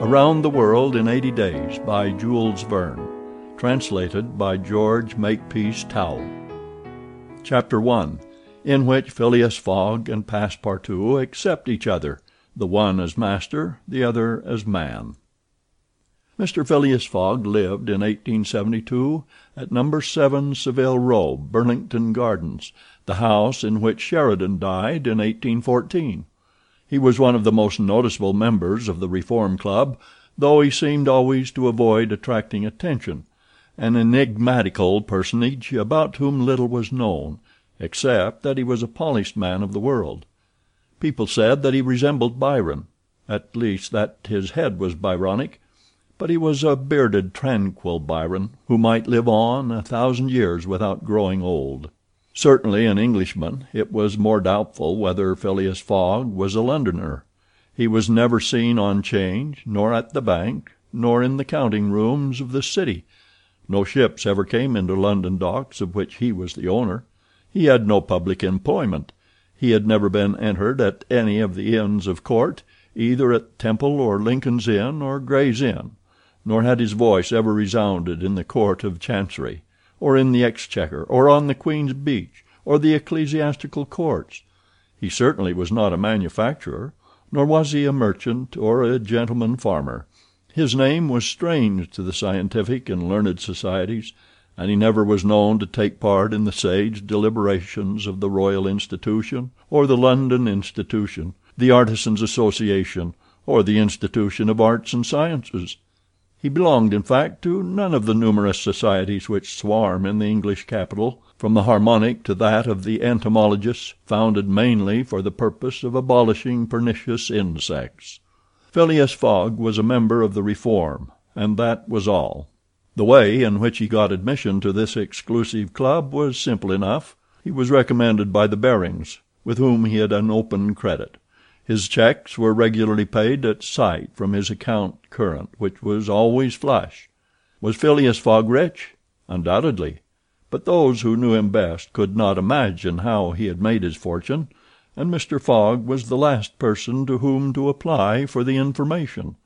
Around the World in Eighty Days by Jules Verne Translated by George Makepeace Towle Chapter I In which Phileas Fogg and Passepartout accept each other, the one as master, the other as man Mr. Phileas Fogg lived in 1872 at No. 7 Savile Row, Burlington Gardens, the house in which Sheridan died in 1814. He was one of the most noticeable members of the Reform Club, though he seemed always to avoid attracting attention—an enigmatical personage about whom little was known, except that he was a polished man of the world. People said that he resembled Byron—at least that his head was Byronic; but he was a bearded, tranquil Byron, who might live on a thousand years without growing old. Certainly an Englishman, it was more doubtful whether Phileas Fogg was a Londoner. He was never seen on 'Change, nor at the bank, nor in the counting rooms of the city. No ships ever came into London docks of which he was the owner. He had no public employment. He had never been entered at any of the Inns of Court, either at Temple or Lincoln's Inn or Gray's Inn; nor had his voice ever resounded in the Court of Chancery or in the Exchequer, or on the Queen's Bench, or the Ecclesiastical Courts. He certainly was not a manufacturer, nor was he a merchant or a gentleman farmer. His name was strange to the scientific and learned societies, and he never was known to take part in the sage deliberations of the Royal Institution, or the London Institution, the Artisans' Association, or the Institution of Arts and Sciences. He belonged, in fact, to none of the numerous societies which swarm in the English capital, from the Harmonic to that of the Entomologists, founded mainly for the purpose of abolishing pernicious insects. Phileas Fogg was a member of the Reform, and that was all. The way in which he got admission to this exclusive club was simple enough. He was recommended by the Barings, with whom he had an open credit. His checks were regularly paid at sight from his account current, which was always flush. Was Phileas Fogg rich? Undoubtedly; but those who knew him best could not imagine how he had made his fortune, and Mr. Fogg was the last person to whom to apply for the information.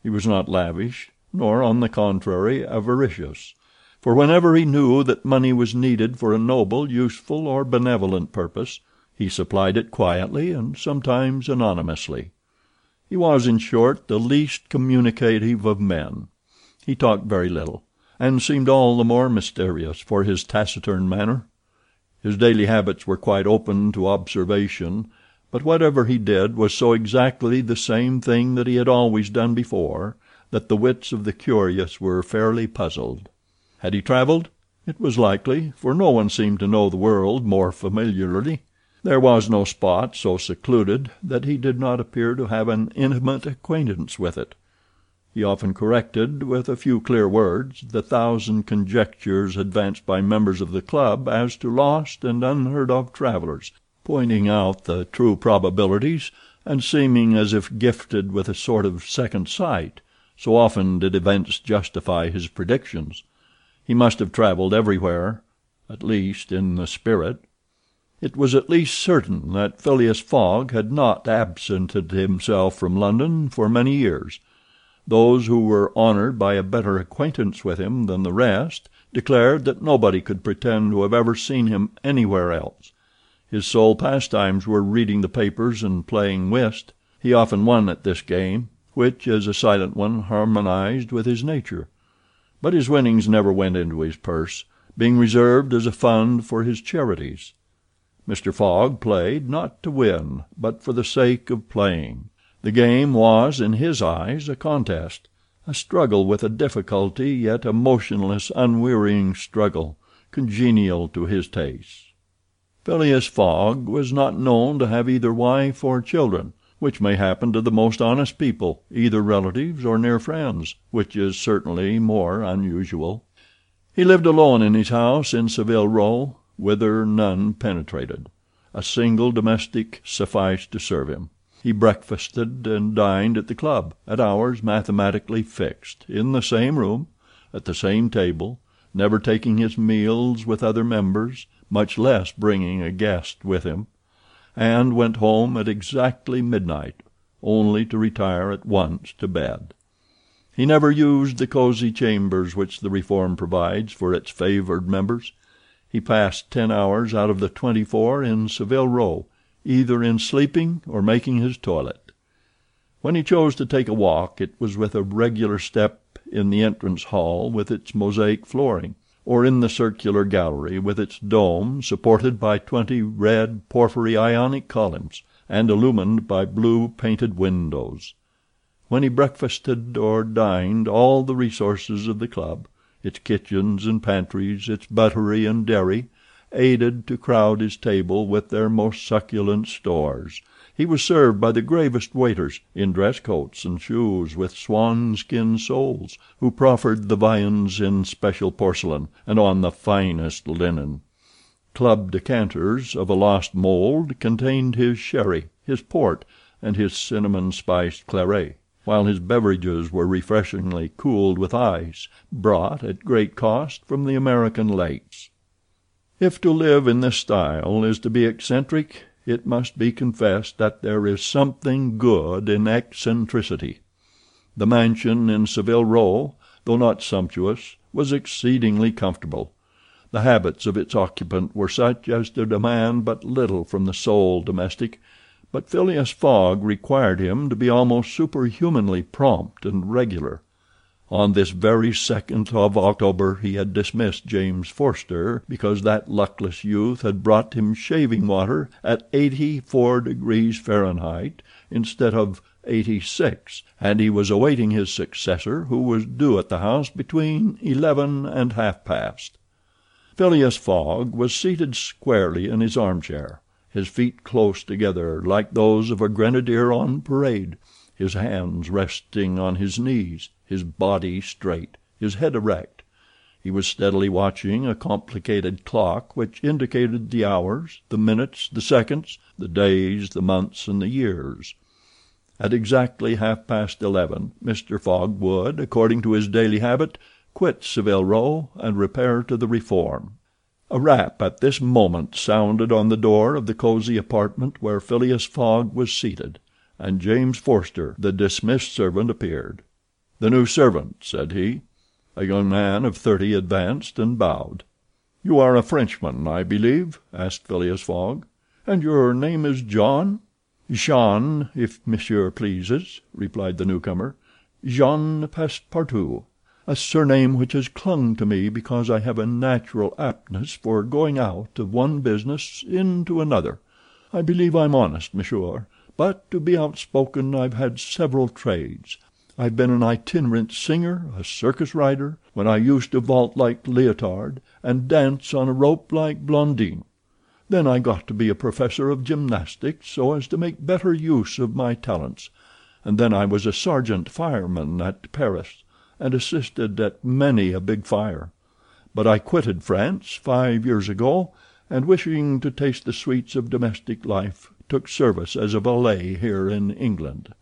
He was not lavish, nor, on the contrary, avaricious; for whenever he knew that money was needed for a noble, useful, or benevolent purpose, he supplied it quietly and sometimes anonymously. He was, in short, the least communicative of men. He talked very little, and seemed all the more mysterious for his taciturn manner. His daily habits were quite open to observation, but whatever he did was so exactly the same thing that he had always done before that the wits of the curious were fairly puzzled. Had he traveled? It was likely, for no one seemed to know the world more familiarly. There was no spot so secluded that he did not appear to have an intimate acquaintance with it. He often corrected, with a few clear words, the thousand conjectures advanced by members of the club as to lost and unheard of travelers, pointing out the true probabilities, and seeming as if gifted with a sort of second sight, so often did events justify his predictions. He must have traveled everywhere—at least in the spirit. It was at least certain that Phileas Fogg had not absented himself from London for many years. Those who were honored by a better acquaintance with him than the rest declared that nobody could pretend to have ever seen him anywhere else. His sole pastimes were reading the papers and playing whist. He often won at this game, which, as a silent one, harmonized with his nature; but his winnings never went into his purse, being reserved as a fund for his charities. Mr. Fogg played, not to win, but for the sake of playing. The game was, in his eyes, a contest—a struggle with a difficulty, yet a motionless, unwearying struggle, congenial to his tastes. Phileas Fogg was not known to have either wife or children, which may happen to the most honest people, either relatives or near friends, which is certainly more unusual. He lived alone in his house in Savile Row whither none penetrated. A single domestic sufficed to serve him. He breakfasted and dined at the club, at hours mathematically fixed, in the same room, at the same table, never taking his meals with other members, much less bringing a guest with him, and went home at exactly midnight, only to retire at once to bed. He never used the cosy chambers which the reform provides for its favored members. He passed ten hours out of the twenty four in Saville Row, either in sleeping or making his toilet. When he chose to take a walk it was with a regular step in the entrance hall with its mosaic flooring, or in the circular gallery with its dome supported by twenty red porphyry Ionic columns, and illumined by blue painted windows. When he breakfasted or dined all the resources of the club—its kitchens and pantries, its buttery and dairy—aided to crowd his table with their most succulent stores. He was served by the gravest waiters, in dress coats and shoes with swan skin soles, who proffered the viands in special porcelain, and on the finest linen. Club decanters of a lost mold contained his sherry, his port, and his cinnamon spiced claret, while his beverages were refreshingly cooled with ice, brought, at great cost, from the American lakes. If to live in this style is to be eccentric it must be confessed that there is something good in eccentricity. The mansion in Saville Row, though not sumptuous, was exceedingly comfortable. The habits of its occupant were such as to demand but little from the sole domestic, but Phileas Fogg required him to be almost superhumanly prompt and regular. On this very second of October he had dismissed James Forster because that luckless youth had brought him shaving water at eighty four degrees Fahrenheit instead of eighty six, and he was awaiting his successor, who was due at the house between eleven and half past. Phileas Fogg was seated squarely in his armchair, his feet close together like those of a grenadier on parade, his hands resting on his knees, his body straight, his head erect. He was steadily watching a complicated clock which indicated the hours, the minutes, the seconds, the days, the months and the years. At exactly half past eleven Mr. Fogg would, according to his daily habit, quit Saville Row and repair to the Reform. A rap at this moment sounded on the door of the cosy apartment where Phileas Fogg was seated and James Forster, the dismissed servant, appeared. "The new servant," said he. A young man of thirty advanced and bowed. "You are a Frenchman, I believe?" asked Phileas Fogg. "And your name is John?" "Jean, if monsieur pleases," replied the newcomer. "Jean Passepartout, a surname which has clung to me because I have a natural aptness for going out of one business into another. I believe I'm honest, monsieur. But, to be outspoken, I've had several trades. I've been an itinerant singer, a circus rider, when I used to vault like Leotard, and dance on a rope like Blondin. Then I got to be a professor of gymnastics so as to make better use of my talents, and then I was a sergeant fireman at Paris, and assisted at many a big fire. But I quitted France five years ago, and wishing to taste the sweets of domestic life took service as a valet here in England.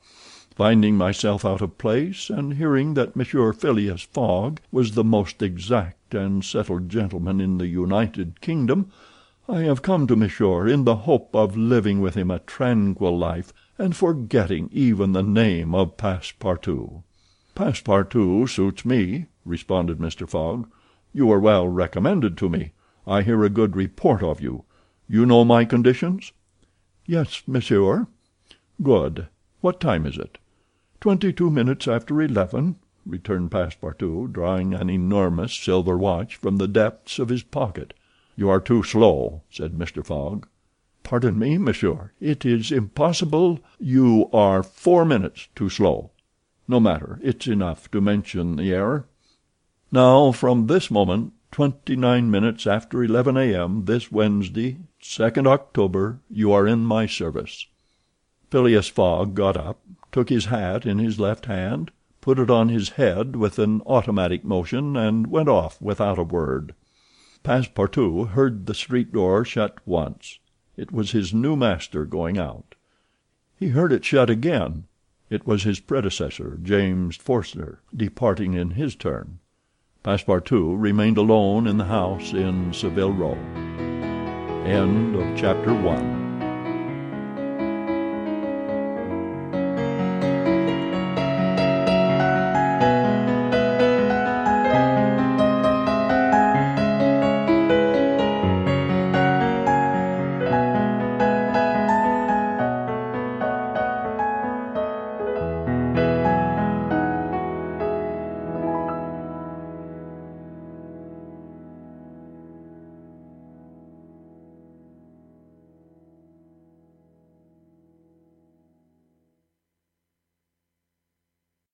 Finding myself out of place, and hearing that Monsieur Phileas Fogg was the most exact and settled gentleman in the United Kingdom, I have come to monsieur in the hope of living with him a tranquil life and forgetting even the name of Passepartout." "Passepartout suits me," responded Mr. Fogg. "You are well recommended to me. I hear a good report of you. You know my conditions?" "Yes, monsieur." "Good. What time is it?" "Twenty two minutes after eleven," returned Passepartout, drawing an enormous silver watch from the depths of his pocket. "You are too slow," said Mr. Fogg. "Pardon me, monsieur, it is impossible—" "You are four minutes too slow. No matter, it's enough to mention the error. Now, from this moment Twenty nine minutes after 11 A.M. this Wednesday, 2nd October, you are in my service." Phileas Fogg got up, took his hat in his left hand, put it on his head with an automatic motion, and went off without a word. Passepartout heard the street door shut once. It was his new master going out. He heard it shut again. It was his predecessor, James Forster, departing in his turn. Passepartout remained alone in the house in Saville Row. End of Chapter 1